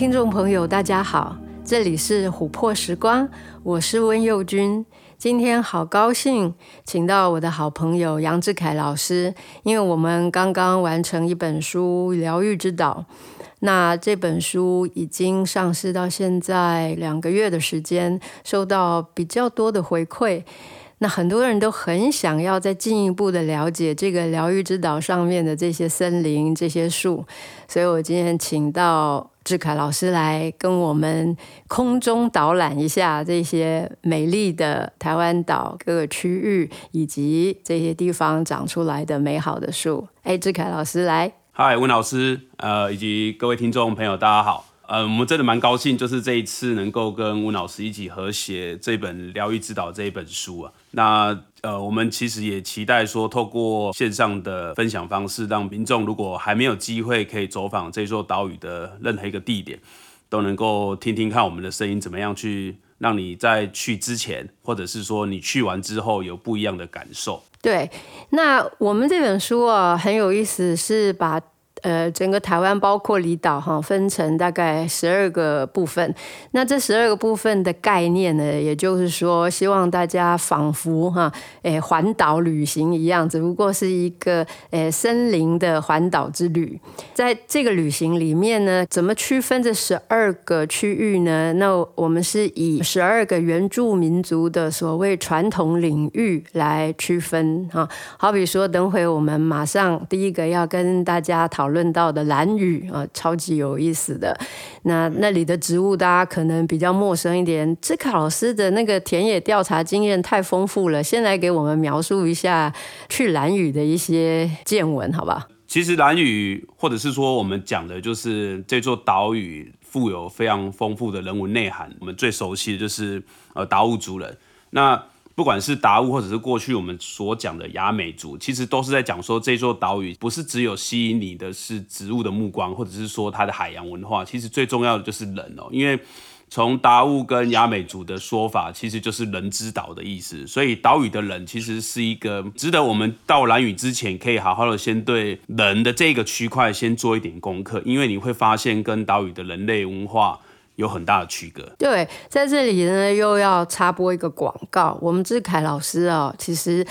听众朋友，大家好，这里是琥珀时光，我是温佑君。今天好高兴，请到我的好朋友杨志凯老师，因为我们刚刚完成一本书《疗愈之岛》，那这本书已经上市到现在两个月的时间，收到比较多的回馈。那很多人都很想要再进一步的了解这个疗愈之岛上面的这些森林、这些树，所以我今天请到志凯老师来跟我们空中导览一下这些美丽的台湾岛各个区域以及这些地方长出来的美好的树。哎，志凯老师来，嗨，温老师，呃，以及各位听众朋友，大家好。呃，我们真的蛮高兴，就是这一次能够跟温老师一起合写这本《疗愈之岛》这一本书啊。那呃，我们其实也期待说，透过线上的分享方式，让民众如果还没有机会可以走访这座岛屿的任何一个地点，都能够听听看我们的声音，怎么样去让你在去之前，或者是说你去完之后有不一样的感受。对，那我们这本书啊，很有意思，是把。呃，整个台湾包括离岛哈，分成大概十二个部分。那这十二个部分的概念呢，也就是说，希望大家仿佛哈，诶，环岛旅行一样，只不过是一个诶森林的环岛之旅。在这个旅行里面呢，怎么区分这十二个区域呢？那我们是以十二个原住民族的所谓传统领域来区分哈。好比说，等会我们马上第一个要跟大家讨论。论到的蓝屿啊，超级有意思的。那那里的植物，大家可能比较陌生一点。志凯老师的那个田野调查经验太丰富了，先来给我们描述一下去蓝屿的一些见闻，好吧？其实蓝屿，或者是说我们讲的，就是这座岛屿富有非常丰富的人文内涵。我们最熟悉的就是呃达悟族人。那不管是达悟，或者是过去我们所讲的雅美族，其实都是在讲说，这座岛屿不是只有吸引你的是植物的目光，或者是说它的海洋文化，其实最重要的就是人哦。因为从达悟跟雅美族的说法，其实就是人之岛的意思，所以岛屿的人其实是一个值得我们到兰屿之前，可以好好的先对人的这个区块先做一点功课，因为你会发现跟岛屿的人类文化。有很大的区隔。对，在这里呢，又要插播一个广告。我们志凯老师啊，其实。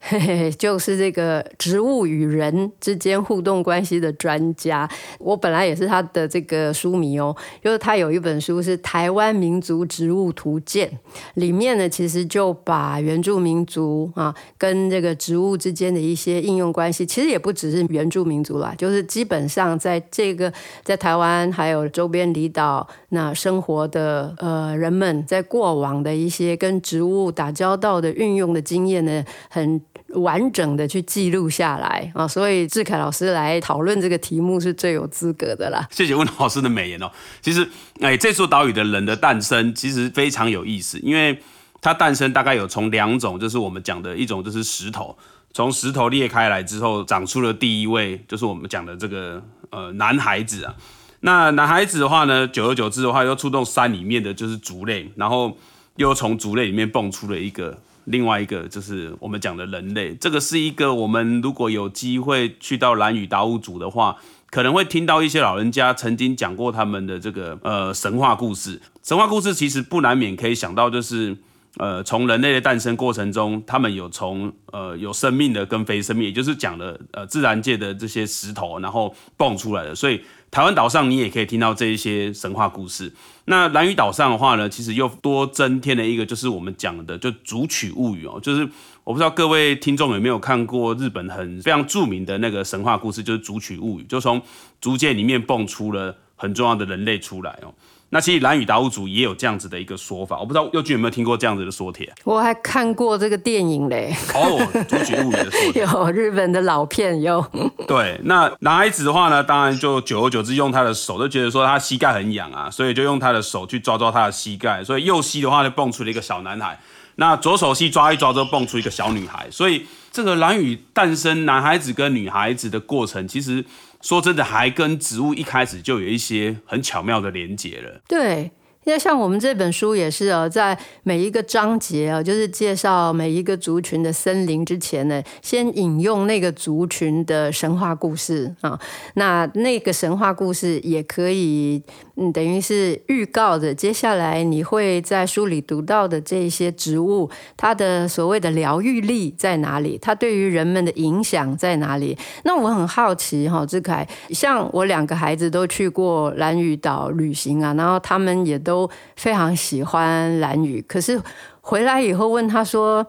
嘿嘿，就是这个植物与人之间互动关系的专家。我本来也是他的这个书迷哦，就是他有一本书是《台湾民族植物图鉴》，里面呢其实就把原住民族啊跟这个植物之间的一些应用关系，其实也不只是原住民族啦，就是基本上在这个在台湾还有周边离岛那生活的呃人们，在过往的一些跟植物打交道的运用的经验呢，很。完整的去记录下来啊，所以智凯老师来讨论这个题目是最有资格的啦。谢谢温老师的美言哦。其实，哎，这座岛屿的人的诞生其实非常有意思，因为它诞生大概有从两种，就是我们讲的一种就是石头，从石头裂开来之后长出了第一位，就是我们讲的这个呃男孩子啊。那男孩子的话呢，久而久之的话，又触动山里面的就是竹类，然后又从竹类里面蹦出了一个。另外一个就是我们讲的人类，这个是一个我们如果有机会去到兰屿达悟族的话，可能会听到一些老人家曾经讲过他们的这个呃神话故事。神话故事其实不难免可以想到，就是呃从人类的诞生过程中，他们有从呃有生命的跟非生命，也就是讲的呃自然界的这些石头，然后蹦出来的，所以。台湾岛上，你也可以听到这一些神话故事。那兰屿岛上的话呢，其实又多增添了一个，就是我们讲的就竹取物语哦。就是我不知道各位听众有没有看过日本很非常著名的那个神话故事，就是竹取物语，就从竹简里面蹦出了很重要的人类出来哦。那其实蓝雨达悟族也有这样子的一个说法，我不知道佑君有没有听过这样子的说帖？我还看过这个电影嘞。哦，竹取物语的说 帖。有日本的老片有。对，那男孩子的话呢，当然就久而久之用他的手，就觉得说他膝盖很痒啊，所以就用他的手去抓抓他的膝盖，所以右膝的话就蹦出了一个小男孩，那左手膝抓一抓之后蹦出一个小女孩，所以这个蓝雨诞生男孩子跟女孩子的过程，其实。说真的，还跟植物一开始就有一些很巧妙的连接了。对，因为像我们这本书也是哦，在每一个章节啊，就是介绍每一个族群的森林之前呢，先引用那个族群的神话故事啊。那那个神话故事也可以，嗯，等于是预告着接下来你会在书里读到的这些植物，它的所谓的疗愈力在哪里？它对于人们的影响在哪里？那我很好奇哈，志凯，像我两个孩子都去过蓝屿岛旅行啊，然后他们也都。非常喜欢蓝屿，可是回来以后问他说：“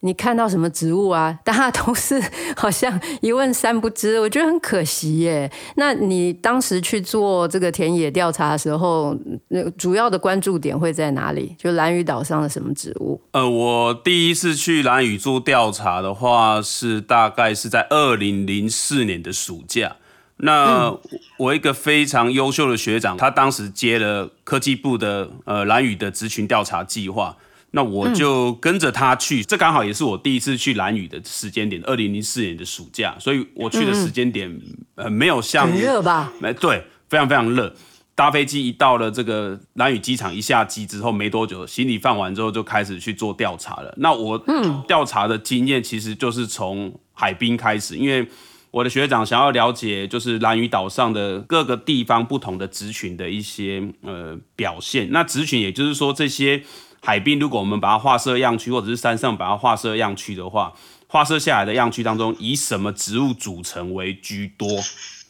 你看到什么植物啊？” 大家都是好像一问三不知，我觉得很可惜耶。那你当时去做这个田野调查的时候，那主要的关注点会在哪里？就兰屿岛上的什么植物？呃，我第一次去兰屿做调查的话，是大概是在二零零四年的暑假。那我一个非常优秀的学长，他当时接了科技部的呃兰屿的职群调查计划，那我就跟着他去，这刚好也是我第一次去蓝屿的时间点，二零零四年的暑假，所以我去的时间点呃没有像很热吧？没对，非常非常热。搭飞机一到了这个兰屿机场，一下机之后没多久，行李放完之后就开始去做调查了。那我调查的经验其实就是从海滨开始，因为。我的学长想要了解，就是兰屿岛上的各个地方不同的族群的一些呃表现。那族群也就是说，这些海滨，如果我们把它划设样区，或者是山上把它划设样区的话，划设下来的样区当中，以什么植物组成为居多？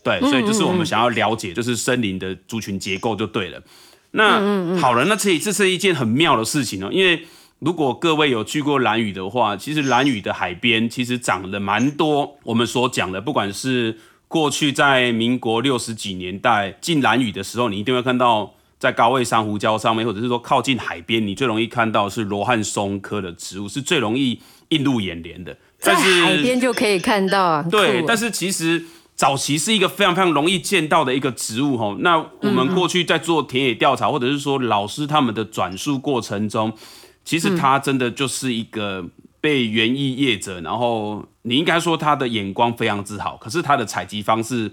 对，所以就是我们想要了解，就是森林的族群结构就对了。那好了，那这这是一件很妙的事情哦，因为。如果各位有去过兰屿的话，其实兰屿的海边其实长了蛮多。我们所讲的，不管是过去在民国六十几年代进兰屿的时候，你一定会看到在高位珊瑚礁上面，或者是说靠近海边，你最容易看到是罗汉松科的植物，是最容易映入眼帘的。在海边就可以看到啊。对，但是其实早期是一个非常非常容易见到的一个植物哈。那我们过去在做田野调查，或者是说老师他们的转述过程中。其实它真的就是一个被园艺业者，然后你应该说他的眼光非常之好，可是他的采集方式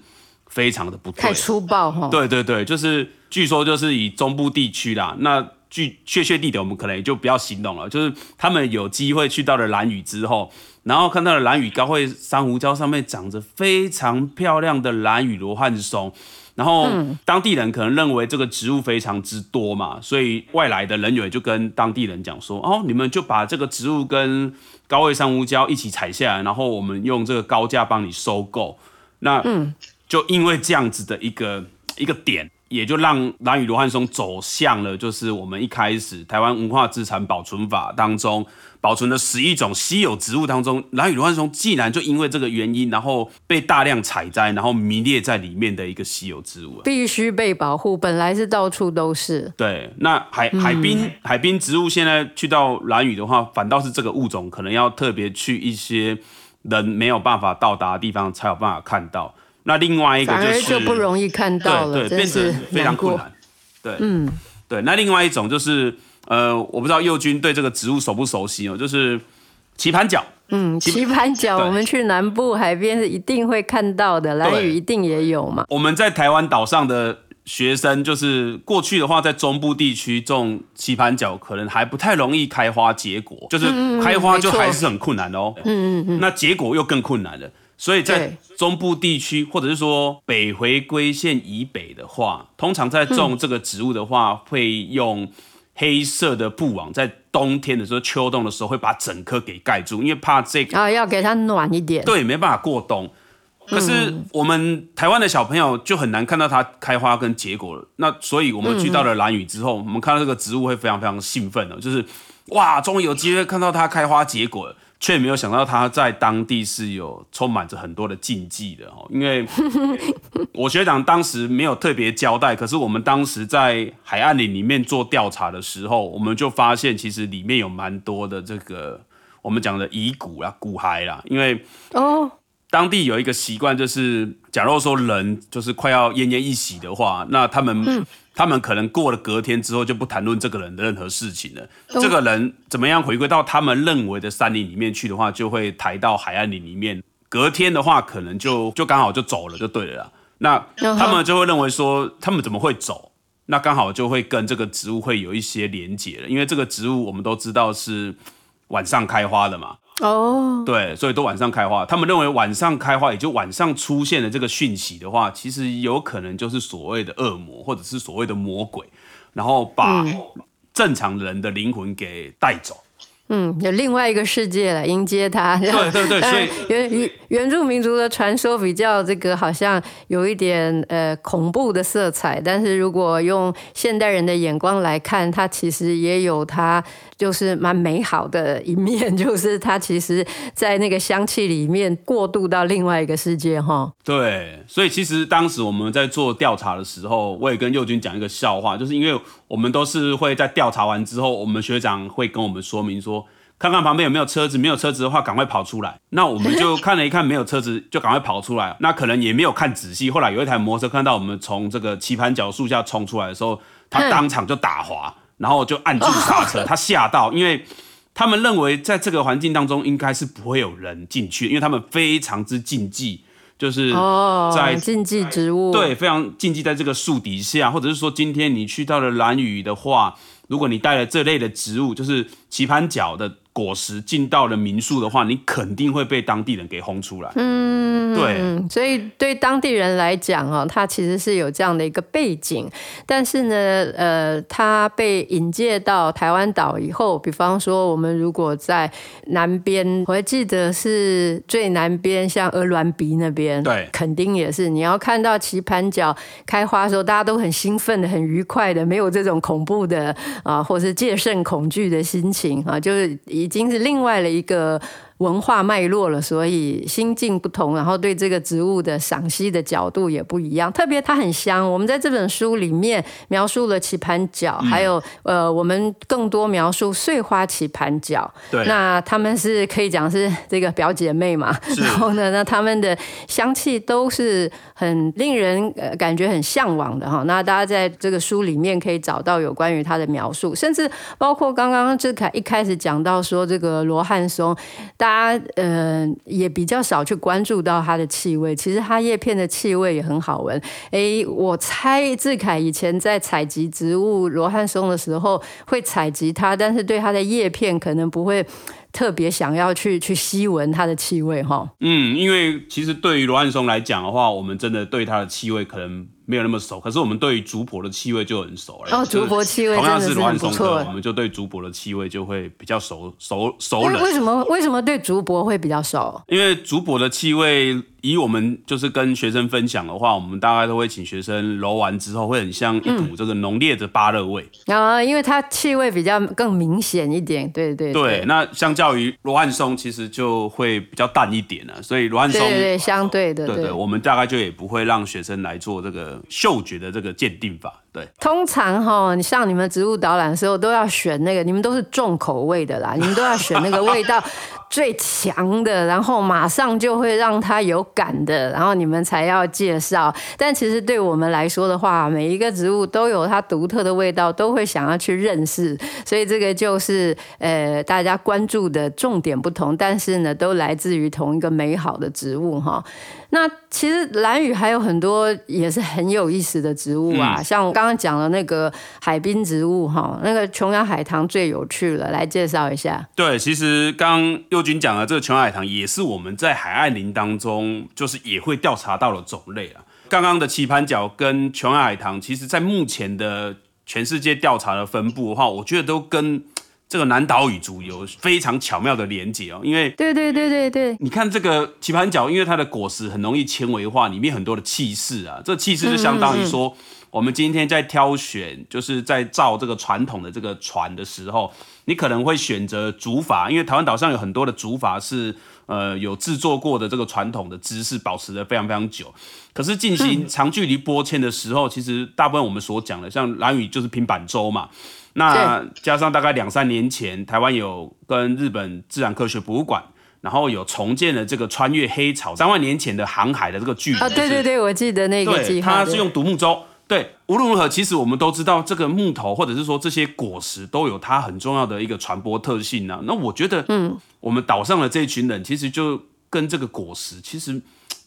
非常的不对，太粗暴哈。对对对，就是据说就是以中部地区啦，那据确切地点我们可能也就不要形容了，就是他们有机会去到了蓝屿之后，然后看到了蓝屿高会珊瑚礁上面长着非常漂亮的蓝屿罗汉松。然后当地人可能认为这个植物非常之多嘛，所以外来的人员就跟当地人讲说：“哦，你们就把这个植物跟高位珊瑚礁一起采下来，然后我们用这个高价帮你收购。”那就因为这样子的一个一个点，也就让兰屿罗汉松走向了就是我们一开始台湾文化资产保存法当中。保存的十一种稀有植物当中，兰屿罗汉松既然就因为这个原因，然后被大量采摘，然后迷列在里面的一个稀有植物，必须被保护。本来是到处都是。对，那海海滨、嗯、海滨植物现在去到兰屿的话，反倒是这个物种可能要特别去一些人没有办法到达的地方才有办法看到。那另外一个就是就不容易看到了，对，对，变成非常困难。对，嗯，对。那另外一种就是。呃，我不知道佑君对这个植物熟不熟悉哦，就是棋盘脚。嗯，棋盘脚，我们去南部海边是一定会看到的，兰屿一定也有嘛。我们在台湾岛上的学生，就是过去的话，在中部地区种棋盘脚，可能还不太容易开花结果，就是开花就还是很困难哦。嗯嗯嗯。那结果又更困难了，所以在中部地区，或者是说北回归线以北的话，通常在种这个植物的话，会用。黑色的布网在冬天的时候、秋冬的时候会把整棵给盖住，因为怕这个啊，要给它暖一点。对，没办法过冬。可是我们台湾的小朋友就很难看到它开花跟结果了。那所以我们去到了兰屿之后，我们看到这个植物会非常非常兴奋的，就是哇，终于有机会看到它开花结果了。却没有想到，他在当地是有充满着很多的禁忌的哦。因为 我学长当时没有特别交代，可是我们当时在海岸林里面做调查的时候，我们就发现其实里面有蛮多的这个我们讲的遗骨啦、骨骸啦。因为哦，当地有一个习惯，就是假如说人就是快要奄奄一息的话，那他们。嗯他们可能过了隔天之后就不谈论这个人的任何事情了。这个人怎么样回归到他们认为的山林里面去的话，就会抬到海岸林里面。隔天的话，可能就就刚好就走了，就对了啦。那他们就会认为说，他们怎么会走？那刚好就会跟这个植物会有一些连结了，因为这个植物我们都知道是晚上开花的嘛。哦，对，所以都晚上开花。他们认为晚上开花，也就晚上出现的这个讯息的话，其实有可能就是所谓的恶魔，或者是所谓的魔鬼，然后把正常人的灵魂给带走。嗯，有另外一个世界来迎接他。对对对，所以 原原住民族的传说比较这个好像有一点呃恐怖的色彩，但是如果用现代人的眼光来看，它其实也有它就是蛮美好的一面，就是它其实在那个香气里面过渡到另外一个世界哈。对，所以其实当时我们在做调查的时候，我也跟佑君讲一个笑话，就是因为我们都是会在调查完之后，我们学长会跟我们说明说。看看旁边有没有车子，没有车子的话，赶快跑出来。那我们就看了一看，没有车子，就赶快跑出来。那可能也没有看仔细。后来有一台摩托车看到我们从这个棋盘角树下冲出来的时候，他当场就打滑，然后就按住刹车。他吓到，因为他们认为在这个环境当中应该是不会有人进去，因为他们非常之禁忌，就是在禁忌植物，对，非常禁忌在这个树底下，或者是说今天你去到了蓝屿的话，如果你带了这类的植物，就是棋盘角的。果实进到了民宿的话，你肯定会被当地人给轰出来。嗯，对，所以对当地人来讲啊，他其实是有这样的一个背景。但是呢，呃，他被引介到台湾岛以后，比方说我们如果在南边，我还记得是最南边，像鹅銮鼻那边，对，肯定也是。你要看到棋盘角开花的时候，大家都很兴奋的、很愉快的，没有这种恐怖的啊，或是戒慎恐惧的心情啊，就是以。已经是另外的一个。文化脉络了，所以心境不同，然后对这个植物的赏析的角度也不一样。特别它很香，我们在这本书里面描述了棋盘角，嗯、还有呃，我们更多描述碎花棋盘角。对，那他们是可以讲是这个表姐妹嘛？然后呢，那他们的香气都是很令人呃感觉很向往的哈。那大家在这个书里面可以找到有关于它的描述，甚至包括刚刚志凯一开始讲到说这个罗汉松。大家呃也比较少去关注到它的气味，其实它叶片的气味也很好闻。诶，我猜志凯以前在采集植物罗汉松的时候会采集它，但是对它的叶片可能不会特别想要去去吸闻它的气味哈。嗯，因为其实对于罗汉松来讲的话，我们真的对它的气味可能。没有那么熟，可是我们对于竹柏的气味就很熟了。哦，竹柏气味。同样是罗汉松的，我们就对竹柏的气味就会比较熟熟熟人。为什么为什么对竹柏会比较熟？因为竹柏的气味。以我们就是跟学生分享的话，我们大概都会请学生揉完之后，会很像一股这个浓烈的芭乐味。啊、嗯，因为它气味比较更明显一点，对对对。对，那相较于罗汉松，其实就会比较淡一点了。所以罗汉松，相对的，对对，我们大概就也不会让学生来做这个嗅觉的这个鉴定法。对，通常哈，你像你们植物导览的时候，都要选那个，你们都是重口味的啦，你们都要选那个味道最强的，然后马上就会让它有感的，然后你们才要介绍。但其实对我们来说的话，每一个植物都有它独特的味道，都会想要去认识。所以这个就是呃，大家关注的重点不同，但是呢，都来自于同一个美好的植物哈。那其实兰屿还有很多也是很有意思的植物啊，嗯、像我刚刚讲的那个海滨植物哈，那个琼瑶海棠最有趣了，来介绍一下。对，其实刚刚佑君讲的这个琼瑶海棠也是我们在海岸林当中就是也会调查到的种类啊。刚刚的棋盘角跟琼瑶海棠，其实在目前的全世界调查的分布的话，我觉得都跟。这个南岛语族有非常巧妙的连接哦，因为对对对对对，你看这个棋盘角，因为它的果实很容易纤维化，里面很多的气势啊，这气势就相当于说，嗯嗯嗯，我们今天在挑选，就是在造这个传统的这个船的时候，你可能会选择竹筏，因为台湾岛上有很多的竹筏是呃有制作过的这个传统的姿势，保持的非常非常久。可是进行长距离拨迁的时候，嗯、其实大部分我们所讲的，像蓝屿就是平板舟嘛。那加上大概两三年前，台湾有跟日本自然科学博物馆，然后有重建了这个穿越黑潮三万年前的航海的这个距离。啊，对对对，我记得那个计划。它是用独木舟。对，无论如何，其实我们都知道这个木头或者是说这些果实都有它很重要的一个传播特性呢、啊。那我觉得，嗯，我们岛上的这一群人其实就跟这个果实其实。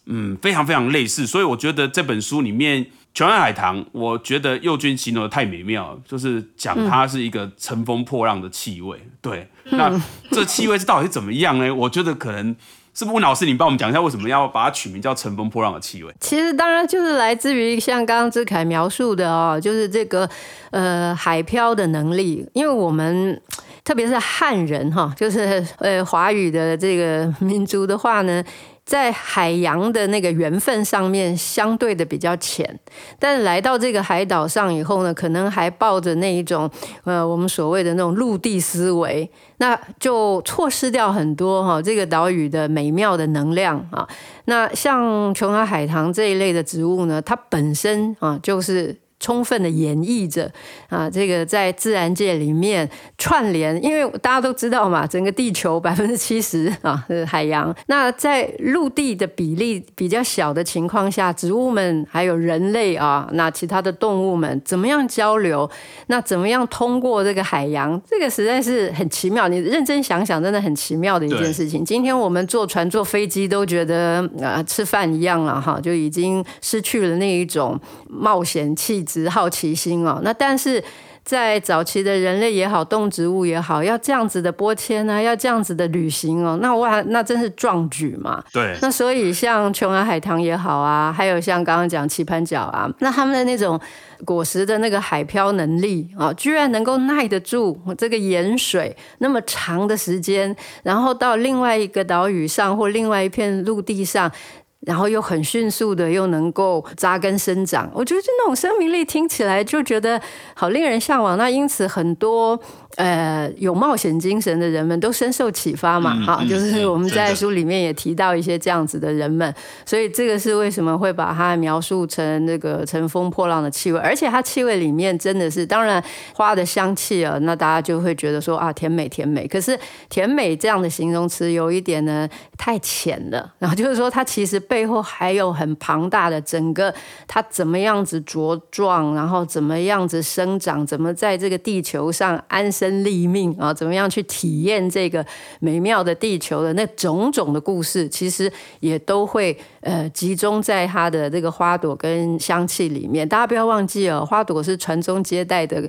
嗯，非常非常类似。所以我觉得这本书里面。琼崖海棠，我觉得右君形容的太美妙了，就是讲它是一个乘风破浪的气味。嗯、对，那这气味是到底是怎么样呢？我觉得可能是不是温老师，你帮我们讲一下为什么要把它取名叫乘风破浪的气味？其实当然就是来自于像刚刚志凯描述的哦，就是这个呃海漂的能力，因为我们特别是汉人哈，就是呃华语的这个民族的话呢。在海洋的那个缘分上面相对的比较浅，但来到这个海岛上以后呢，可能还抱着那一种呃我们所谓的那种陆地思维，那就错失掉很多哈这个岛屿的美妙的能量啊。那像琼崖海棠这一类的植物呢，它本身啊就是。充分的演绎着啊，这个在自然界里面串联，因为大家都知道嘛，整个地球 百分之七十啊是海洋。那在陆地的比例比较小的情况下，植物们还有人类啊，那其他的动物们怎么样交流？那怎么样通过这个海洋？这个实在是很奇妙。你认真想想，真的很奇妙的一件事情。今天我们坐船、坐飞机都觉得啊，吃饭一样了哈，就已经失去了那一种冒险气质好奇心哦，那但是在早期的人类也好，动植物也好，要这样子的播迁啊，要这样子的旅行哦，那哇，那真是壮举嘛。对。那所以像琼崖海棠也好啊，还有像刚刚讲棋盘角啊，那他们的那种果实的那个海漂能力啊，居然能够耐得住这个盐水那么长的时间，然后到另外一个岛屿上或另外一片陆地上。然后又很迅速的，又能够扎根生长，我觉得就那种生命力听起来就觉得好令人向往。那因此很多。呃，有冒险精神的人们都深受启发嘛，哈、嗯，就是我们在书里面也提到一些这样子的人们，所以这个是为什么会把它描述成那个乘风破浪的气味，而且它气味里面真的是，当然花的香气啊，那大家就会觉得说啊，甜美甜美，可是甜美这样的形容词有一点呢太浅了，然后就是说它其实背后还有很庞大的整个它怎么样子茁壮，然后怎么样子生长，怎么在这个地球上安身。立命啊，怎么样去体验这个美妙的地球的那种种的故事，其实也都会呃集中在它的这个花朵跟香气里面。大家不要忘记哦，花朵是传宗接代的。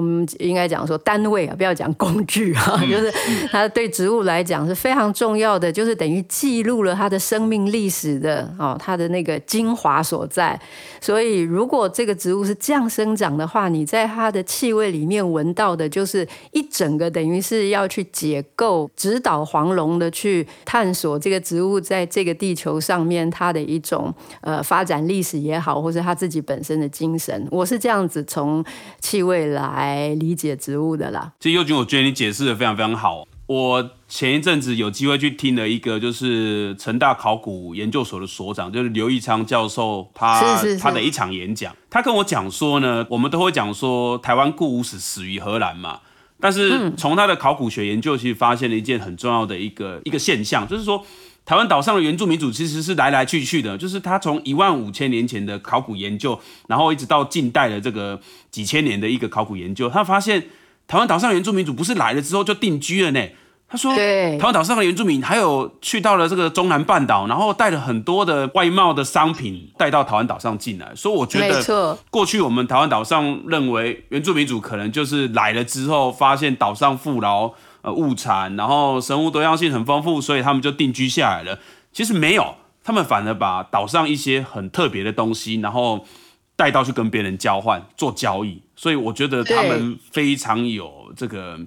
嗯，应该讲说单位啊，不要讲工具啊，就是它对植物来讲是非常重要的，就是等于记录了它的生命历史的哦，它的那个精华所在。所以，如果这个植物是这样生长的话，你在它的气味里面闻到的，就是一整个等于是要去解构、指导黄龙的去探索这个植物在这个地球上面它的一种呃发展历史也好，或者它自己本身的精神。我是这样子从气味来。来理解植物的啦。其实佑君，我觉得你解释的非常非常好。我前一阵子有机会去听了一个，就是成大考古研究所的所长，就是刘义昌教授，他他的一场演讲。他跟我讲说呢，我们都会讲说台湾故无史，始于荷兰嘛。但是从他的考古学研究，其实发现了一件很重要的一个一个现象，就是说。台湾岛上的原住民族其实是来来去去的，就是他从一万五千年前的考古研究，然后一直到近代的这个几千年的一个考古研究，他发现台湾岛上的原住民族不是来了之后就定居了呢。他说，台湾岛上的原住民还有去到了这个中南半岛，然后带了很多的外贸的商品带到台湾岛上进来。所以我觉得，过去我们台湾岛上认为原住民族可能就是来了之后发现岛上富饶。呃，物产，然后生物多样性很丰富，所以他们就定居下来了。其实没有，他们反而把岛上一些很特别的东西，然后带到去跟别人交换做交易。所以我觉得他们非常有这个。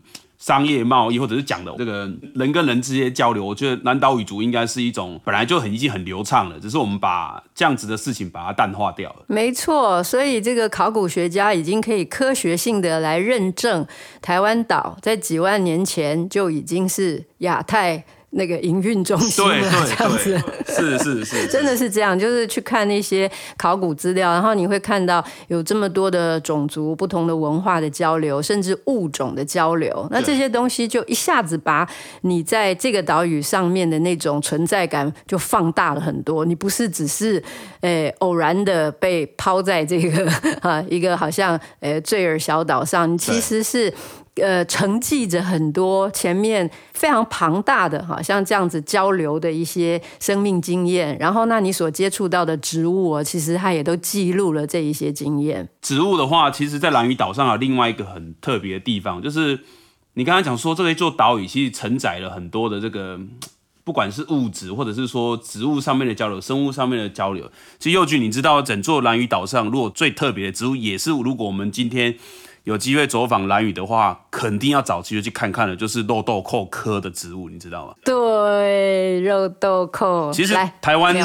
商业贸易，或者是讲的这个人跟人之间交流，我觉得南岛语族应该是一种本来就很已经很流畅了，只是我们把这样子的事情把它淡化掉了。没错，所以这个考古学家已经可以科学性的来认证，台湾岛在几万年前就已经是亚太。那个营运中心了，这样子是是是，真的是这样。就是去看那些考古资料，然后你会看到有这么多的种族、不同的文化的交流，甚至物种的交流。那这些东西就一下子把你在这个岛屿上面的那种存在感就放大了很多。你不是只是诶偶然的被抛在这个 啊一个好像诶坠儿小岛上，你其实是。呃承继着很多前面非常庞大的哈，像这样子交流的一些生命经验。然后，那你所接触到的植物啊，其实它也都记录了这一些经验。植物的话，其实在蓝屿岛上有另外一个很特别的地方，就是你刚才讲说这一座岛屿其实承载了很多的这个。不管是物质，或者是说植物上面的交流，生物上面的交流，其实佑君，你知道，整座蓝屿岛上，如果最特别的植物，也是如果我们今天有机会走访兰屿的话，肯定要找机会去看看的，就是肉豆蔻科的植物，你知道吗？对，肉豆蔻。其实台湾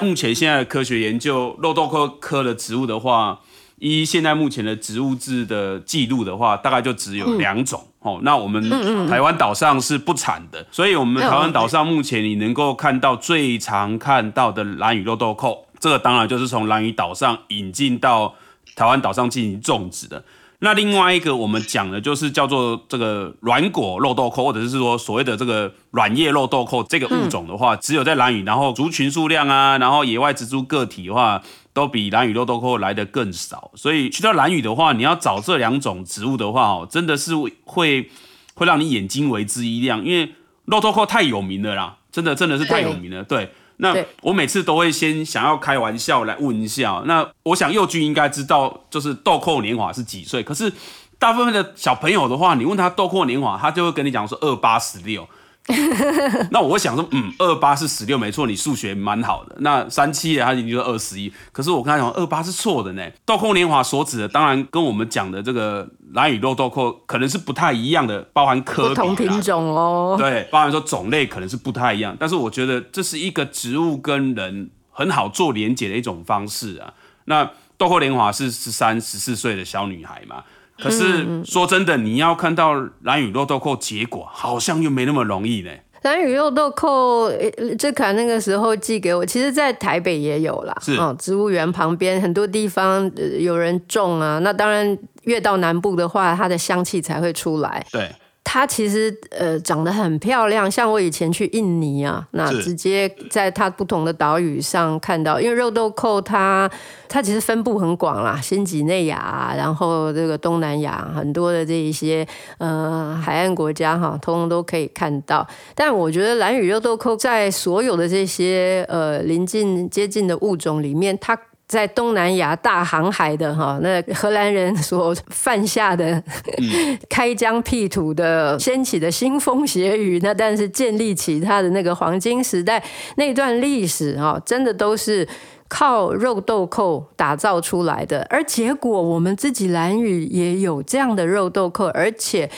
目前现在的科学研究肉豆蔻科的植物的话。依现在目前的植物志的记录的话，大概就只有两种、嗯、哦。那我们台湾岛上是不产的，所以我们台湾岛上目前你能够看到最常看到的兰屿肉豆蔻，这个当然就是从兰屿岛上引进到台湾岛上进行种植的。那另外一个我们讲的就是叫做这个软果肉豆蔻，或者是说所谓的这个软叶肉豆蔻这个物种的话，只有在蓝屿，然后族群数量啊，然后野外植株个体的话。都比蓝屿肉豆蔻来的更少，所以去到蓝屿的话，你要找这两种植物的话哦，真的是会会让你眼睛为之一亮，因为肉豆蔻太有名了啦，真的真的是太有名了。对，对那我每次都会先想要开玩笑来问一下，那我想佑君应该知道，就是豆蔻年华是几岁？可是大部分的小朋友的话，你问他豆蔻年华，他就会跟你讲说二八十六。那我想说，嗯，二八是十六，没错，你数学蛮好的。那三七的他已经就是二十一，可是我跟他讲，二八是错的呢。豆蔻年华所指的，当然跟我们讲的这个蓝雨肉豆蔻可能是不太一样的，包含科比，不同品种哦。对，包含说种类可能是不太一样，但是我觉得这是一个植物跟人很好做连结的一种方式啊。那豆蔻年华是十三、十四岁的小女孩嘛？可是说真的，你要看到蓝雨肉豆蔻结果，好像又没那么容易呢。蓝雨肉豆蔻，这款那个时候寄给我，其实在台北也有啦。是哦，植物园旁边很多地方有人种啊。那当然，越到南部的话，它的香气才会出来。对。它其实呃长得很漂亮，像我以前去印尼啊，那直接在它不同的岛屿上看到，因为肉豆蔻它它其实分布很广啦，新几内亚，然后这个东南亚很多的这一些呃海岸国家哈，通通都可以看到。但我觉得兰屿肉豆蔻在所有的这些呃临近接近的物种里面，它在东南亚大航海的哈，那荷兰人所犯下的、嗯、开疆辟土的掀起的腥风血雨，那但是建立起他的那个黄金时代那段历史啊，真的都是靠肉豆蔻打造出来的。而结果我们自己蓝屿也有这样的肉豆蔻，而且。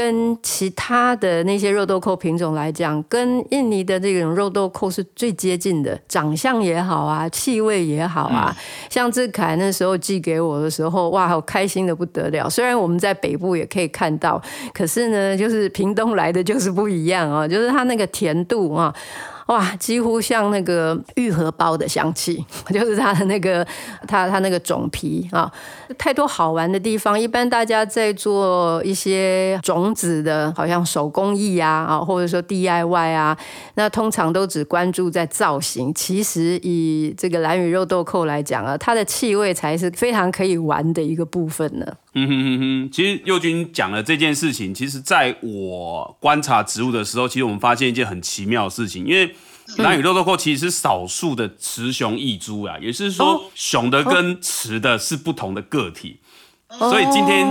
跟其他的那些肉豆蔻品种来讲，跟印尼的这种肉豆蔻是最接近的，长相也好啊，气味也好啊。嗯、像志凯那时候寄给我的时候，哇，好开心的不得了。虽然我们在北部也可以看到，可是呢，就是屏东来的就是不一样啊，就是它那个甜度啊。哇，几乎像那个玉荷包的香气，就是它的那个它它那个种皮啊，太多好玩的地方。一般大家在做一些种子的，好像手工艺啊啊，或者说 DIY 啊，那通常都只关注在造型。其实以这个兰屿肉豆蔻来讲啊，它的气味才是非常可以玩的一个部分呢。嗯哼哼哼，其实佑君讲了这件事情，其实在我观察植物的时候，其实我们发现一件很奇妙的事情，因为兰屿肉豆蔻其实是少数的雌雄异株啊，也是说雄的跟雌的是不同的个体，所以今天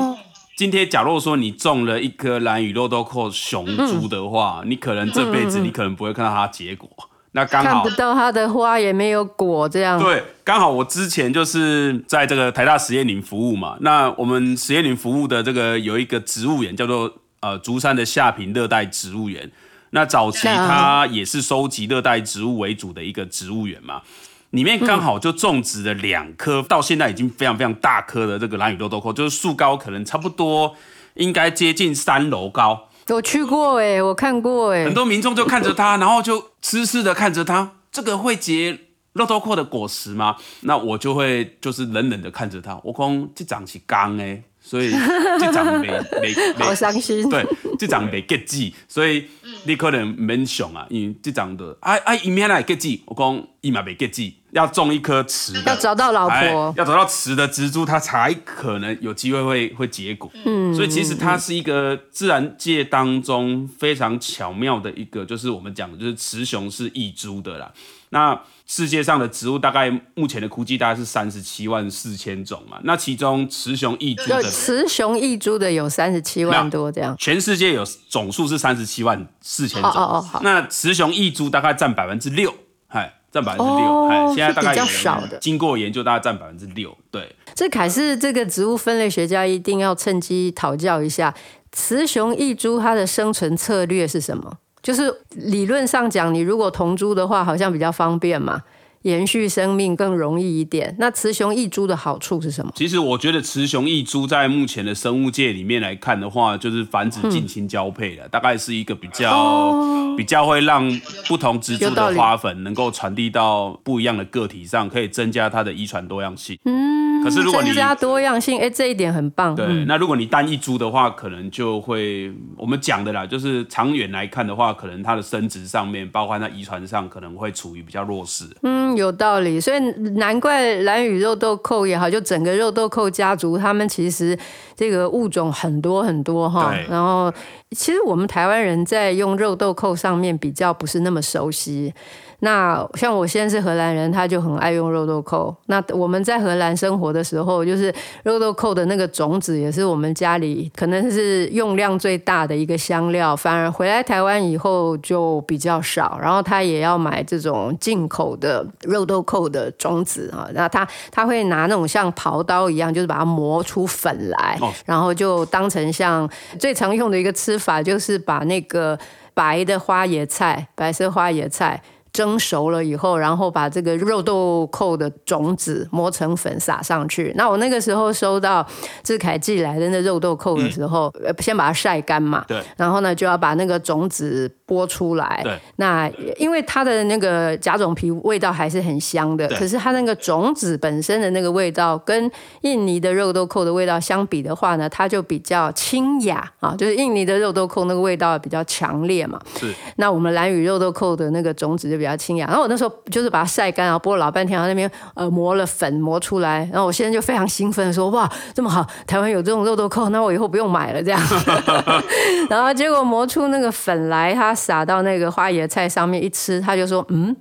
今天假如说你种了一颗兰屿肉豆蔻雄株的话，你可能这辈子你可能不会看到它结果。那刚好看不到它的花，也没有果，这样。对，刚好我之前就是在这个台大实验林服务嘛。那我们实验林服务的这个有一个植物园，叫做呃竹山的下坪热带植物园。那早期它也是收集热带植物为主的一个植物园嘛。里面刚好就种植了两棵，到现在已经非常非常大棵的这个蓝雨豆豆蔻，就是树高可能差不多应该接近三楼高。我去过哎，我看过哎，很多民众就看着他，然后就痴痴的看着他。这个会结肉豆蔻的果实吗？那我就会就是冷冷的看着他。我讲这长是刚哎，所以这长没没没。好伤心。对，这张袂结籽，所以你可能没想啊，因为这张的啊啊，伊面来结籽，我讲伊嘛没结籽，要种一颗雌的，要找到老婆，哎、要找到雌的植株，它才可能有机会会会结果。嗯，所以其实它是一个自然界当中非常巧妙的一个，就是我们讲的就是雌雄是异株的啦。那世界上的植物大概目前的估计大概是三十七万四千种嘛，那其中雌雄异株的雌雄异株的有三十七万多这样，全世界有总数是三十七万四千种，哦哦哦，那雌雄异株大概占百分之六，哎，占百分之六，哎，现在大概比较少的，经过研究大概占百分之六，对。这凯是这个植物分类学家一定要趁机讨教一下，雌雄异株它的生存策略是什么？就是理论上讲，你如果同株的话，好像比较方便嘛，延续生命更容易一点。那雌雄异株的好处是什么？其实我觉得雌雄异株在目前的生物界里面来看的话，就是繁殖近亲交配的，嗯、大概是一个比较、哦、比较会让不同植株的花粉能够传递到不一样的个体上，可以增加它的遗传多样性。嗯。可是如果你增加多样性，哎、欸，这一点很棒。对，嗯、那如果你单一株的话，可能就会我们讲的啦，就是长远来看的话，可能它的生殖上面，包括它遗传上，可能会处于比较弱势。嗯，有道理。所以难怪蓝屿肉豆蔻也好，就整个肉豆蔻家族，他们其实这个物种很多很多哈。对然后，其实我们台湾人在用肉豆蔻上面比较不是那么熟悉。那像我现在是荷兰人，他就很爱用肉豆蔻。那我们在荷兰生活的时候，就是肉豆蔻的那个种子也是我们家里可能是用量最大的一个香料。反而回来台湾以后就比较少，然后他也要买这种进口的肉豆蔻的种子啊。那他他会拿那种像刨刀一样，就是把它磨出粉来，然后就当成像最常用的一个吃法，就是把那个白的花椰菜，白色花椰菜。蒸熟了以后，然后把这个肉豆蔻的种子磨成粉撒上去。那我那个时候收到志凯寄来的那肉豆蔻的时候，嗯、先把它晒干嘛。对。然后呢，就要把那个种子剥出来。对。那因为它的那个甲种皮味道还是很香的，可是它那个种子本身的那个味道跟印尼的肉豆蔻的味道相比的话呢，它就比较清雅啊，就是印尼的肉豆蔻那个味道比较强烈嘛。是。那我们蓝屿肉豆蔻的那个种子就。比较清雅，然后我那时候就是把它晒干，然后剥了老半天，然后那边呃磨了粉磨出来，然后我现在就非常兴奋说哇这么好，台湾有这种肉豆蔻，那我以后不用买了这样。然后结果磨出那个粉来，他撒到那个花椰菜上面一吃，他就说嗯。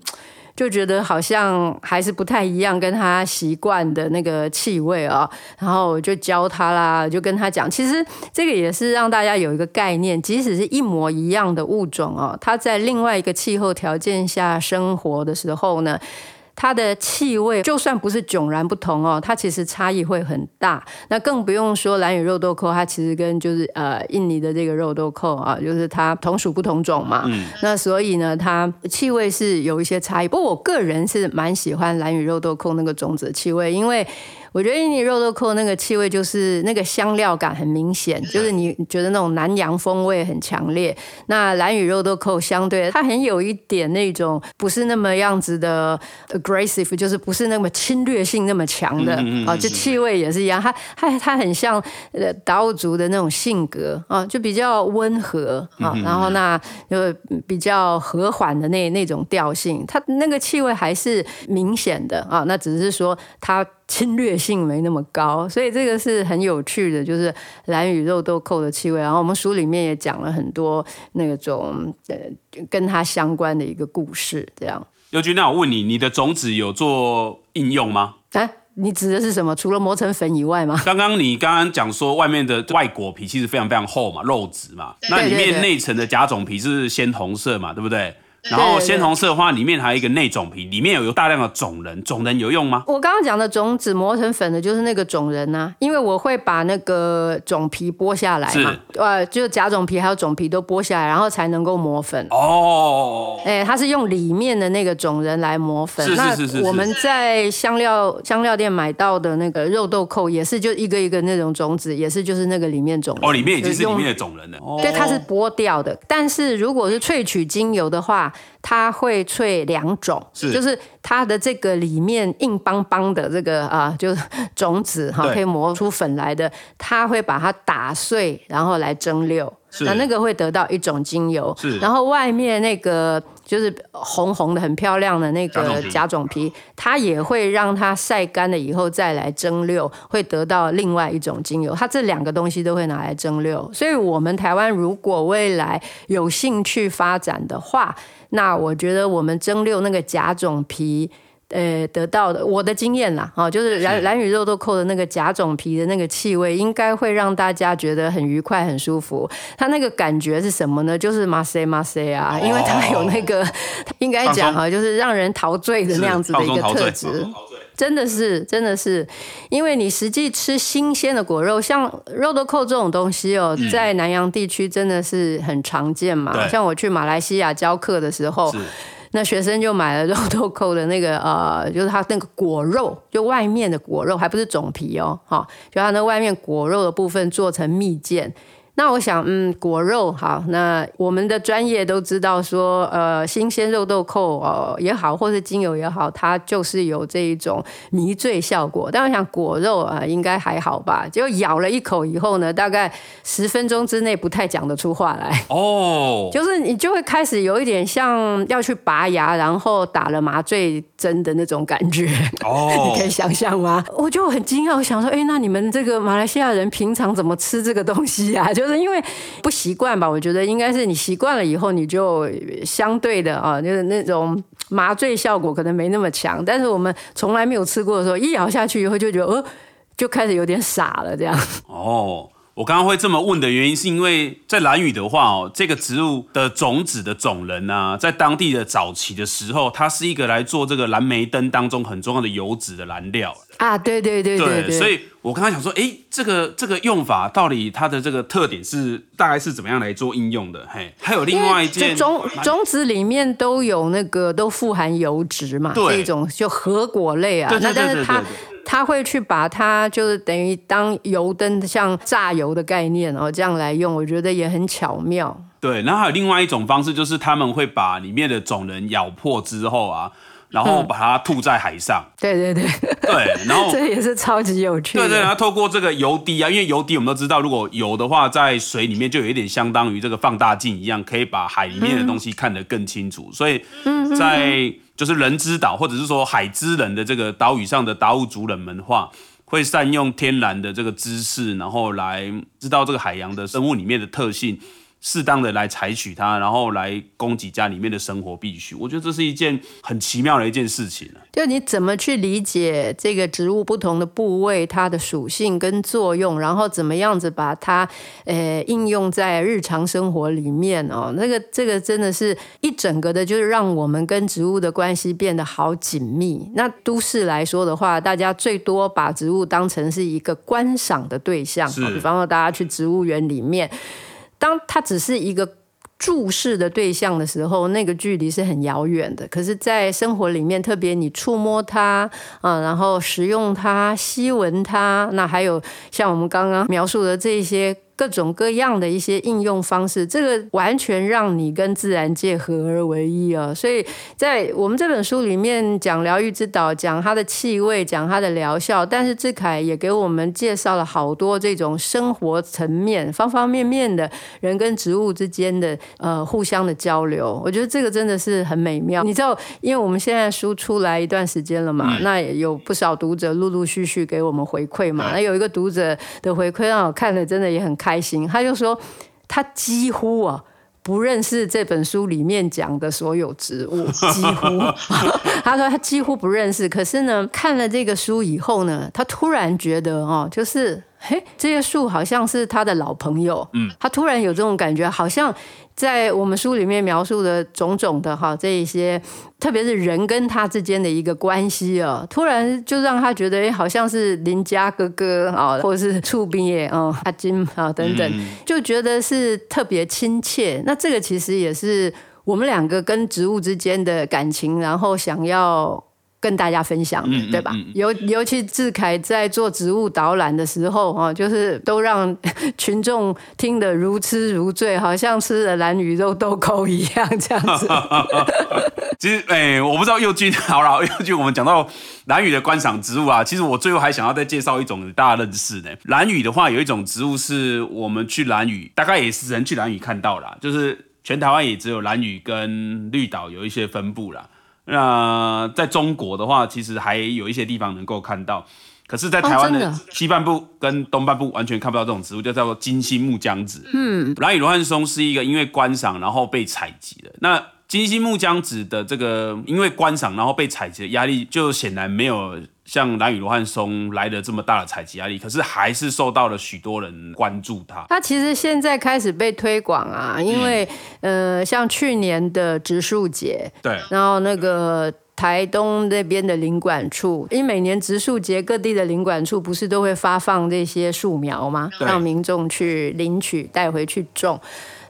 就觉得好像还是不太一样，跟他习惯的那个气味啊，然后我就教他啦，就跟他讲，其实这个也是让大家有一个概念，即使是一模一样的物种哦，它在另外一个气候条件下生活的时候呢。它的气味就算不是迥然不同哦，它其实差异会很大。那更不用说兰屿肉豆蔻，它其实跟就是呃印尼的这个肉豆蔻啊，就是它同属不同种嘛。嗯。那所以呢，它气味是有一些差异。不过我个人是蛮喜欢兰屿肉豆蔻那个种子的气味，因为。我觉得印尼肉豆蔻那个气味就是那个香料感很明显，就是你觉得那种南洋风味很强烈。那蓝屿肉豆蔻相对它很有一点那种不是那么样子的 aggressive，就是不是那么侵略性那么强的啊，就气味也是一样，它它它很像呃达悟族的那种性格啊，就比较温和啊，然后那就比较和缓的那那种调性，它那个气味还是明显的啊，那只是说它。侵略性没那么高，所以这个是很有趣的，就是蓝与肉豆蔻的气味。然后我们书里面也讲了很多那种呃跟它相关的一个故事。这样，尤军，那我问你，你的种子有做应用吗？啊，你指的是什么？除了磨成粉以外吗？刚刚你刚刚讲说外面的外果皮其实非常非常厚嘛，肉质嘛，那里面内层的假种皮是鲜红色嘛，对不对？然后鲜红色的话，里面还有一个内种皮，里面有有大量的种仁，种仁有用吗？我刚刚讲的种子磨成粉的，就是那个种仁呐，因为我会把那个种皮剥下来嘛，是呃，就假种皮还有种皮都剥下来，然后才能够磨粉。哦，哎，它是用里面的那个种仁来磨粉。是是是是，我们在香料香料店买到的那个肉豆蔻，也是就一个一个那种种子，也是就是那个里面种。哦，里面已经是里面的种仁了。对，它是剥掉的。但是如果是萃取精油的话，它会萃两种，是。就是它的这个里面硬邦邦的这个啊，就是种子哈，可以磨出粉来的，它会把它打碎，然后来蒸馏。那那个会得到一种精油，是，然后外面那个就是红红的、很漂亮的那个甲种皮，它也会让它晒干了以后再来蒸馏，会得到另外一种精油。它这两个东西都会拿来蒸馏，所以我们台湾如果未来有兴趣发展的话，那我觉得我们蒸馏那个甲种皮。呃，得到的我的经验啦，哦，就是蓝蓝雨肉豆蔻的那个甲种皮的那个气味，应该会让大家觉得很愉快、很舒服。它那个感觉是什么呢？就是马赛马赛啊，因为它有那个，应该讲啊，就是让人陶醉的那样子的一个特质。真的是，真的是，因为你实际吃新鲜的果肉，像肉豆蔻这种东西哦，在南洋地区真的是很常见嘛。像我去马来西亚教课的时候。那学生就买了肉豆蔻的那个呃，就是它那个果肉，就外面的果肉，还不是种皮哦，哈，就它那外面果肉的部分做成蜜饯。那我想，嗯，果肉好，那我们的专业都知道说，呃，新鲜肉豆蔻哦也好，或是精油也好，它就是有这一种迷醉效果。但我想果肉啊，应该还好吧？结果咬了一口以后呢，大概十分钟之内不太讲得出话来。哦，就是你就会开始有一点像要去拔牙，然后打了麻醉针的那种感觉。哦，你可以想象吗？我就很惊讶，我想说，哎，那你们这个马来西亚人平常怎么吃这个东西啊？就 因为不习惯吧，我觉得应该是你习惯了以后，你就相对的啊，就是那种麻醉效果可能没那么强。但是我们从来没有吃过的时候，一咬下去以后就觉得，哦，就开始有点傻了这样。哦，我刚刚会这么问的原因，是因为在蓝屿的话哦，这个植物的种子的种人呢、啊，在当地的早期的时候，它是一个来做这个蓝莓灯当中很重要的油脂的燃料。啊，对对对对对，对，所以我刚才想说，哎，这个这个用法到底它的这个特点是大概是怎么样来做应用的？嘿，还有另外一件，种种子里面都有那个都富含油脂嘛，对这种就核果类啊，那但是它它会去把它就是等于当油灯，像榨油的概念哦，这样来用，我觉得也很巧妙。对，然后还有另外一种方式，就是他们会把里面的种仁咬破之后啊。然后把它吐在海上，嗯、对对对对，然后 这也是超级有趣的。对对，然后透过这个油滴啊，因为油滴我们都知道，如果油的话在水里面就有一点相当于这个放大镜一样，可以把海里面的东西看得更清楚。嗯、所以在就是人之岛或者是说海之人的这个岛屿上的达悟族人们的话，会善用天然的这个知识，然后来知道这个海洋的生物里面的特性。适当的来采取它，然后来供给家里面的生活必需，我觉得这是一件很奇妙的一件事情。就你怎么去理解这个植物不同的部位，它的属性跟作用，然后怎么样子把它呃应用在日常生活里面哦，那个这个真的是一整个的，就是让我们跟植物的关系变得好紧密。那都市来说的话，大家最多把植物当成是一个观赏的对象，是比方说大家去植物园里面。当他只是一个注视的对象的时候，那个距离是很遥远的。可是，在生活里面，特别你触摸它啊，然后使用它、吸闻它，那还有像我们刚刚描述的这些。各种各样的一些应用方式，这个完全让你跟自然界合而为一啊！所以在我们这本书里面讲疗愈之岛，讲它的气味，讲它的疗效，但是志凯也给我们介绍了好多这种生活层面、方方面面的人跟植物之间的呃互相的交流。我觉得这个真的是很美妙。你知道，因为我们现在书出来一段时间了嘛，那也有不少读者陆陆续续给我们回馈嘛。那有一个读者的回馈让我看了真的也很开。开心，他就说他几乎啊不认识这本书里面讲的所有植物，几乎 他说他几乎不认识。可是呢，看了这个书以后呢，他突然觉得哦，就是嘿，这些树好像是他的老朋友。嗯，他突然有这种感觉，好像。在我们书里面描述的种种的哈，这一些，特别是人跟他之间的一个关系啊，突然就让他觉得，哎，好像是邻家哥哥啊，或者是厝边的阿金啊等等，就觉得是特别亲切。那这个其实也是我们两个跟植物之间的感情，然后想要跟大家分享的，嗯、对吧？嗯嗯、尤尤其志凯在做植物导览的时候啊，就是都让 群众听得如痴如醉，好像吃了蓝鱼肉豆蔻一样这样子。其实，哎、欸，我不知道佑君，好了，佑君，我们讲到兰屿的观赏植物啊，其实我最后还想要再介绍一种大家认识的。兰屿的话，有一种植物是我们去兰屿，大概也是人去兰屿看到啦，就是全台湾也只有兰屿跟绿岛有一些分布啦。那在中国的话，其实还有一些地方能够看到，可是，在台湾的西半部跟东半部完全看不到这种植物，就叫做金星木姜子。嗯，蓝以罗汉松是一个因为观赏然后被采集的。那金星木姜子的这个因为观赏然后被采集的压力，就显然没有。像蓝雨罗汉松来的这么大的采集压力，可是还是受到了许多人关注它。它其实现在开始被推广啊，因为、嗯、呃，像去年的植树节，对，然后那个台东那边的林管处，因为每年植树节各地的林管处不是都会发放这些树苗吗？让民众去领取带回去种。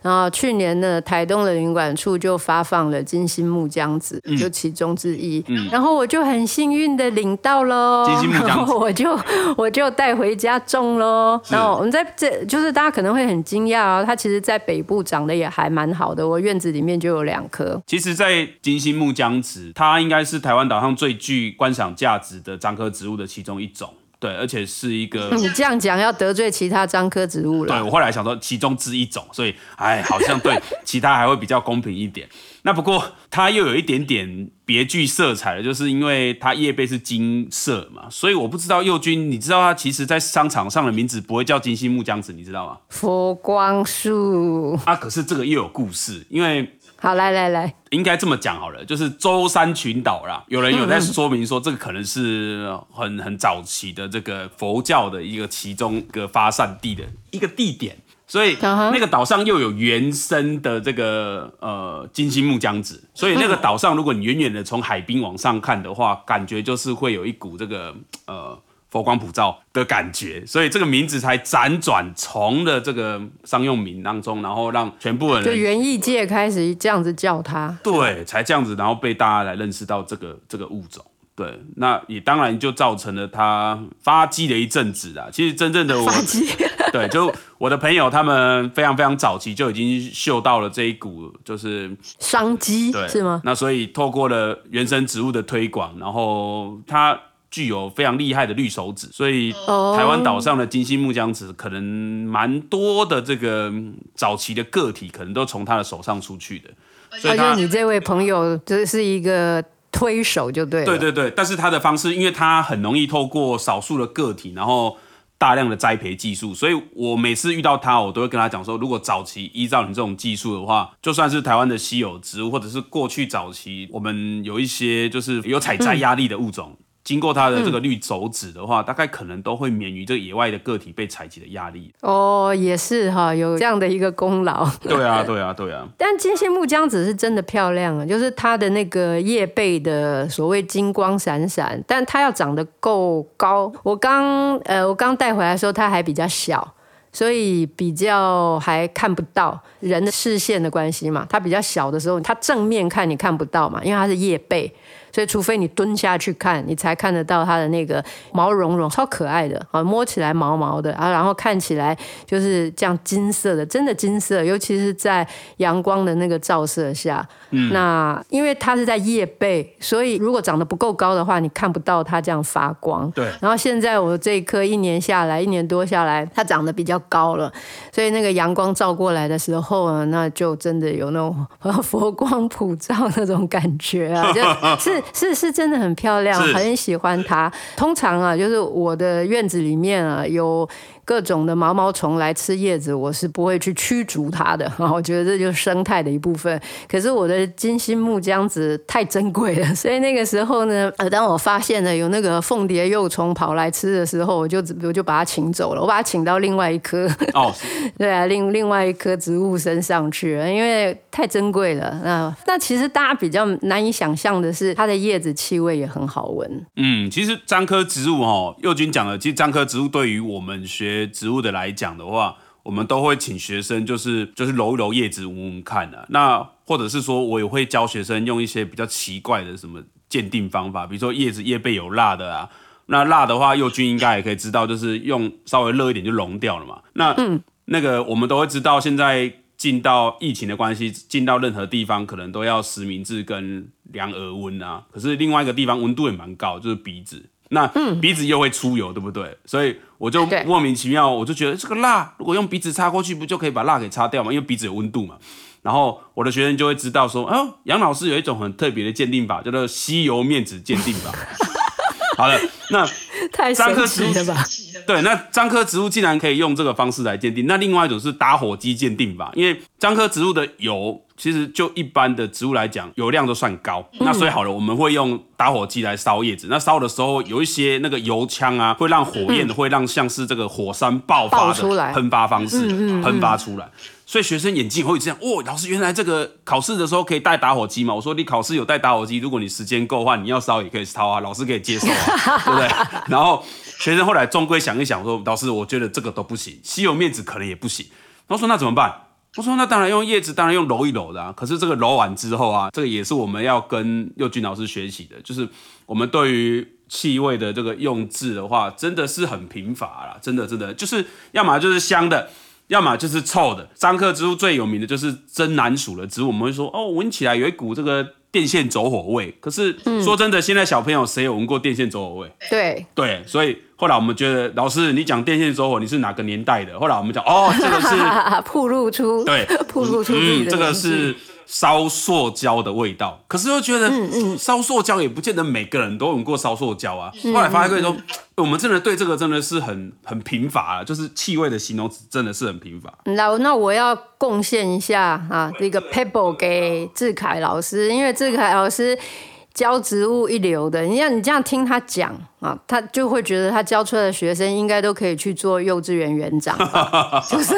然后去年呢，台东的林管处就发放了金星木姜子，嗯、就其中之一。嗯、然后我就很幸运的领到喽，金星木姜子，我就我就带回家种喽。然后我们在这就是大家可能会很惊讶啊，它其实在北部长得也还蛮好的，我院子里面就有两棵。其实，在金星木姜子，它应该是台湾岛上最具观赏价值的樟科植物的其中一种。对，而且是一个。你这样讲要得罪其他樟科植物了。对，我后来想说其中之一种，所以哎，好像对 其他还会比较公平一点。那不过它又有一点点别具色彩的，就是因为它叶背是金色嘛，所以我不知道幼君，你知道它其实在商场上的名字不会叫金星木姜子，你知道吗？佛光树。啊，可是这个又有故事，因为。好，来来来，应该这么讲好了，就是舟山群岛啦，有人有在说明说，这个可能是很很早期的这个佛教的一个其中一个发散地的一个地点，所以那个岛上又有原生的这个呃金星木姜子，所以那个岛上如果你远远的从海滨往上看的话，感觉就是会有一股这个呃。佛光普照的感觉，所以这个名字才辗转从了这个商用名当中，然后让全部人就园艺界开始这样子叫它，对，才这样子，然后被大家来认识到这个这个物种，对，那也当然就造成了它发迹的一阵子啊。其实真正的我发迹，对，就我的朋友他们非常非常早期就已经嗅到了这一股就是商机，对，是吗？那所以透过了原生植物的推广，然后它。具有非常厉害的绿手指，所以台湾岛上的金星木姜子可能蛮多的这个早期的个体，可能都从他的手上出去的。所以他，你这位朋友这是一个推手，就对了。对对对，但是他的方式，因为他很容易透过少数的个体，然后大量的栽培技术，所以我每次遇到他，我都会跟他讲说，如果早期依照你这种技术的话，就算是台湾的稀有植物，或者是过去早期我们有一些就是有采摘压力的物种。嗯经过它的这个绿轴子的话，嗯、大概可能都会免于这个野外的个体被采集的压力。哦，也是哈，有这样的一个功劳。对啊，对啊，对啊。但金线木姜子是真的漂亮啊，就是它的那个叶背的所谓金光闪闪，但它要长得够高。我刚呃，我刚带回来的时候，它还比较小，所以比较还看不到人的视线的关系嘛。它比较小的时候，它正面看你看不到嘛，因为它是叶背。所以，除非你蹲下去看，你才看得到它的那个毛茸茸、超可爱的啊，摸起来毛毛的啊，然后看起来就是这样金色的，真的金色，尤其是在阳光的那个照射下。嗯，那因为它是在叶背，所以如果长得不够高的话，你看不到它这样发光。对。然后现在我这一棵一年下来，一年多下来，它长得比较高了，所以那个阳光照过来的时候啊，那就真的有那种 佛光普照那种感觉啊，就是是是真的很漂亮，很喜欢它。通常啊，就是我的院子里面啊有。各种的毛毛虫来吃叶子，我是不会去驱逐它的。我觉得这就是生态的一部分。可是我的金星木姜子太珍贵了，所以那个时候呢，呃，当我发现了有那个凤蝶幼虫跑来吃的时候，我就我就把它请走了，我把它请到另外一棵哦，对啊，另另外一棵植物身上去了，因为太珍贵了。那那其实大家比较难以想象的是，它的叶子气味也很好闻。嗯，其实樟科植物哦，佑君讲了，其实樟科植物对于我们学植物的来讲的话，我们都会请学生就是就是揉一揉叶子闻闻看的、啊。那或者是说，我也会教学生用一些比较奇怪的什么鉴定方法，比如说叶子叶背有蜡的啊，那蜡的话，幼君应该也可以知道，就是用稍微热一点就溶掉了嘛。那嗯，那个我们都会知道，现在进到疫情的关系，进到任何地方可能都要实名制跟量额温啊。可是另外一个地方温度也蛮高，就是鼻子。那鼻子又会出油，对不对？所以我就莫名其妙，我就觉得这个蜡如果用鼻子擦过去，不就可以把蜡给擦掉吗？因为鼻子有温度嘛。然后我的学生就会知道说，哦，杨老师有一种很特别的鉴定法，叫做吸油面子鉴定法。好了，那 樟科植物吧？对，那樟科植物竟然可以用这个方式来鉴定，那另外一种是打火机鉴定法，因为樟科植物的油。其实就一般的植物来讲，油量都算高。嗯、那所以好了，我们会用打火机来烧叶子。那烧的时候，有一些那个油枪啊，会让火焰会让像是这个火山爆发的喷发方式喷发出来。所以学生眼睛会这样，哦，老师原来这个考试的时候可以带打火机嘛？我说你考试有带打火机，如果你时间够的话，你要烧也可以烧啊，老师可以接受啊，对不对？然后学生后来终归想一想说，老师我觉得这个都不行，稀有面子可能也不行。他说那怎么办？我说那当然用叶子，当然用揉一揉的啊。可是这个揉完之后啊，这个也是我们要跟佑君老师学习的，就是我们对于气味的这个用字的话，真的是很贫乏啦，真的真的就是要么就是香的，要么就是臭的。樟科植物最有名的就是真南属的植物，我们会说哦，闻起来有一股这个。电线走火味，可是说真的，嗯、现在小朋友谁有闻过电线走火味？对对，所以后来我们觉得，老师你讲电线走火，你是哪个年代的？后来我们讲，哦，这个是 铺露出，对，铺露出，嗯，这个是。烧塑胶的味道，可是又觉得烧塑胶也不见得每个人都用过烧塑胶啊。后来发现说，我们真的对这个真的是很很贫乏啊，就是气味的形容词真的是很贫乏。那那我要贡献一下啊，这个 pebble 给志凯老师，因为志凯老师。教植物一流的，你像你这样听他讲啊，他就会觉得他教出来的学生应该都可以去做幼稚园园长，就是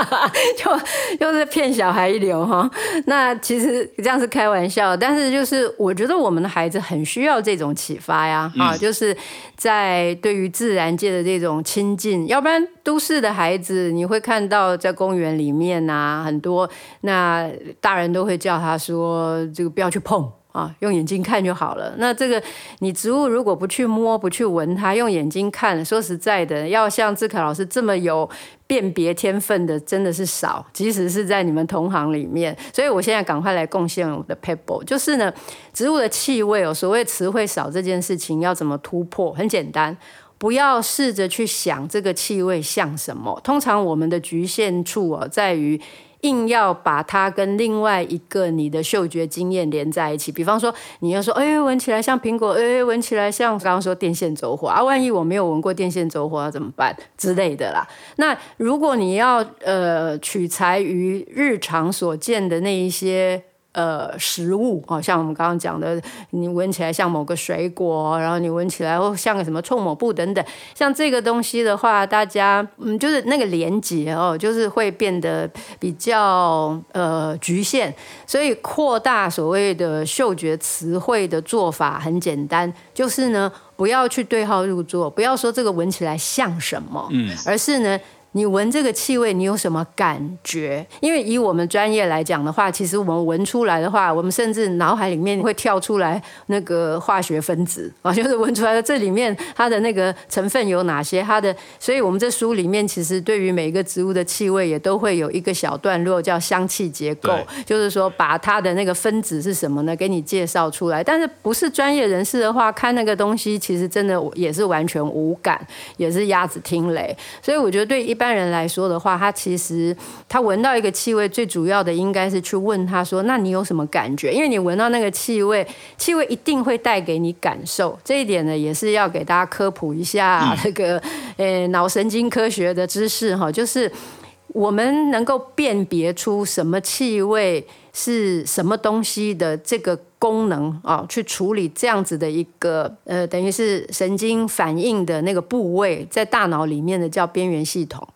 就就是骗小孩一流哈。那其实这样是开玩笑，但是就是我觉得我们的孩子很需要这种启发呀啊，就是在对于自然界的这种亲近，要不然都市的孩子你会看到在公园里面啊，很多那大人都会叫他说这个不要去碰。啊，用眼睛看就好了。那这个你植物如果不去摸、不去闻它，用眼睛看，说实在的，要像志凯老师这么有辨别天分的，真的是少。即使是在你们同行里面，所以我现在赶快来贡献我的 pebble，就是呢，植物的气味哦，所谓词汇少这件事情要怎么突破？很简单，不要试着去想这个气味像什么。通常我们的局限处哦，在于。定要把它跟另外一个你的嗅觉经验连在一起，比方说你要说，哎，闻起来像苹果，哎，闻起来像刚刚说电线走火啊，万一我没有闻过电线走火要怎么办之类的啦。那如果你要呃取材于日常所见的那一些。呃，食物哦，像我们刚刚讲的，你闻起来像某个水果，然后你闻起来会像个什么臭抹布等等，像这个东西的话，大家嗯，就是那个连接哦，就是会变得比较呃局限，所以扩大所谓的嗅觉词汇的做法很简单，就是呢，不要去对号入座，不要说这个闻起来像什么，嗯，而是呢。你闻这个气味，你有什么感觉？因为以我们专业来讲的话，其实我们闻出来的话，我们甚至脑海里面会跳出来那个化学分子啊，就是闻出来的这里面它的那个成分有哪些？它的，所以我们这书里面其实对于每一个植物的气味也都会有一个小段落叫香气结构，就是说把它的那个分子是什么呢，给你介绍出来。但是不是专业人士的话，看那个东西其实真的也是完全无感，也是鸭子听雷。所以我觉得对一般。一般人来说的话，他其实他闻到一个气味，最主要的应该是去问他说：“那你有什么感觉？”因为你闻到那个气味，气味一定会带给你感受。这一点呢，也是要给大家科普一下这个呃脑神经科学的知识哈，就是我们能够辨别出什么气味是什么东西的这个。功能啊，去处理这样子的一个呃，等于是神经反应的那个部位，在大脑里面的叫边缘系统。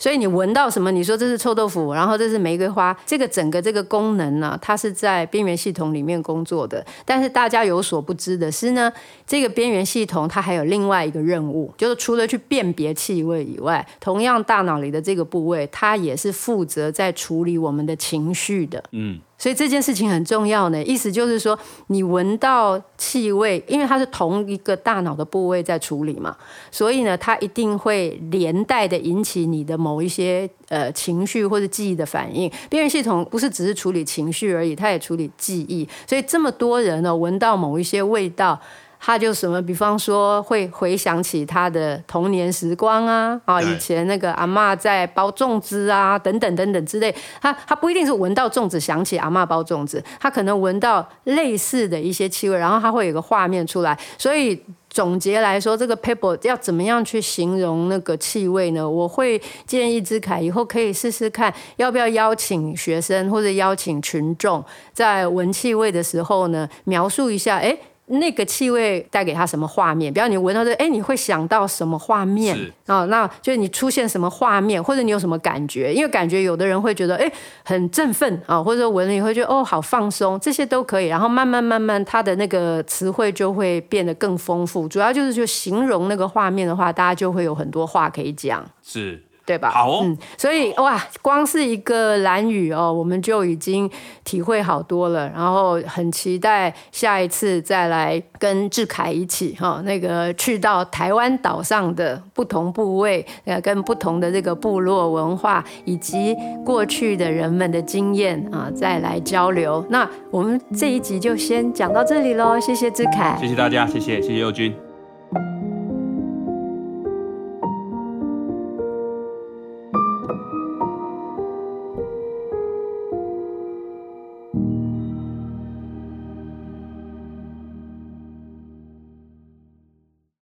所以你闻到什么？你说这是臭豆腐，然后这是玫瑰花，这个整个这个功能呢、它是在边缘系统里面工作的。但是大家有所不知的是呢，这个边缘系统它还有另外一个任务，就是除了去辨别气味以外，同样大脑里的这个部位，它也是负责在处理我们的情绪的。嗯。所以这件事情很重要呢。意思就是说，你闻到气味，因为它是同一个大脑的部位在处理嘛，所以呢，它一定会连带的引起你的某一些呃情绪或者记忆的反应。边缘系统不是只是处理情绪而已，它也处理记忆。所以这么多人呢，闻到某一些味道。他就什么，比方说会回想起他的童年时光啊，啊，以前那个阿嬷在包粽子啊，等等等等之类。他他不一定是闻到粽子想起阿嬷包粽子，他可能闻到类似的一些气味，然后他会有个画面出来。所以总结来说，这个 paper 要怎么样去形容那个气味呢？我会建议智凯以后可以试试看，要不要邀请学生或者邀请群众在闻气味的时候呢，描述一下，哎。那个气味带给他什么画面？比方你闻到这，哎，你会想到什么画面？啊、哦，那就是你出现什么画面，或者你有什么感觉？因为感觉有的人会觉得，哎，很振奋啊、哦，或者闻了你会觉得，哦，好放松，这些都可以。然后慢慢慢慢，他的那个词汇就会变得更丰富。主要就是就形容那个画面的话，大家就会有很多话可以讲。是。对吧？好、哦，嗯，所以哇，光是一个蓝雨哦，我们就已经体会好多了。然后很期待下一次再来跟志凯一起哈、哦，那个去到台湾岛上的不同部位，呃，跟不同的这个部落文化以及过去的人们的经验啊，再来交流。那我们这一集就先讲到这里喽，谢谢志凯，谢谢大家，谢谢谢谢佑君。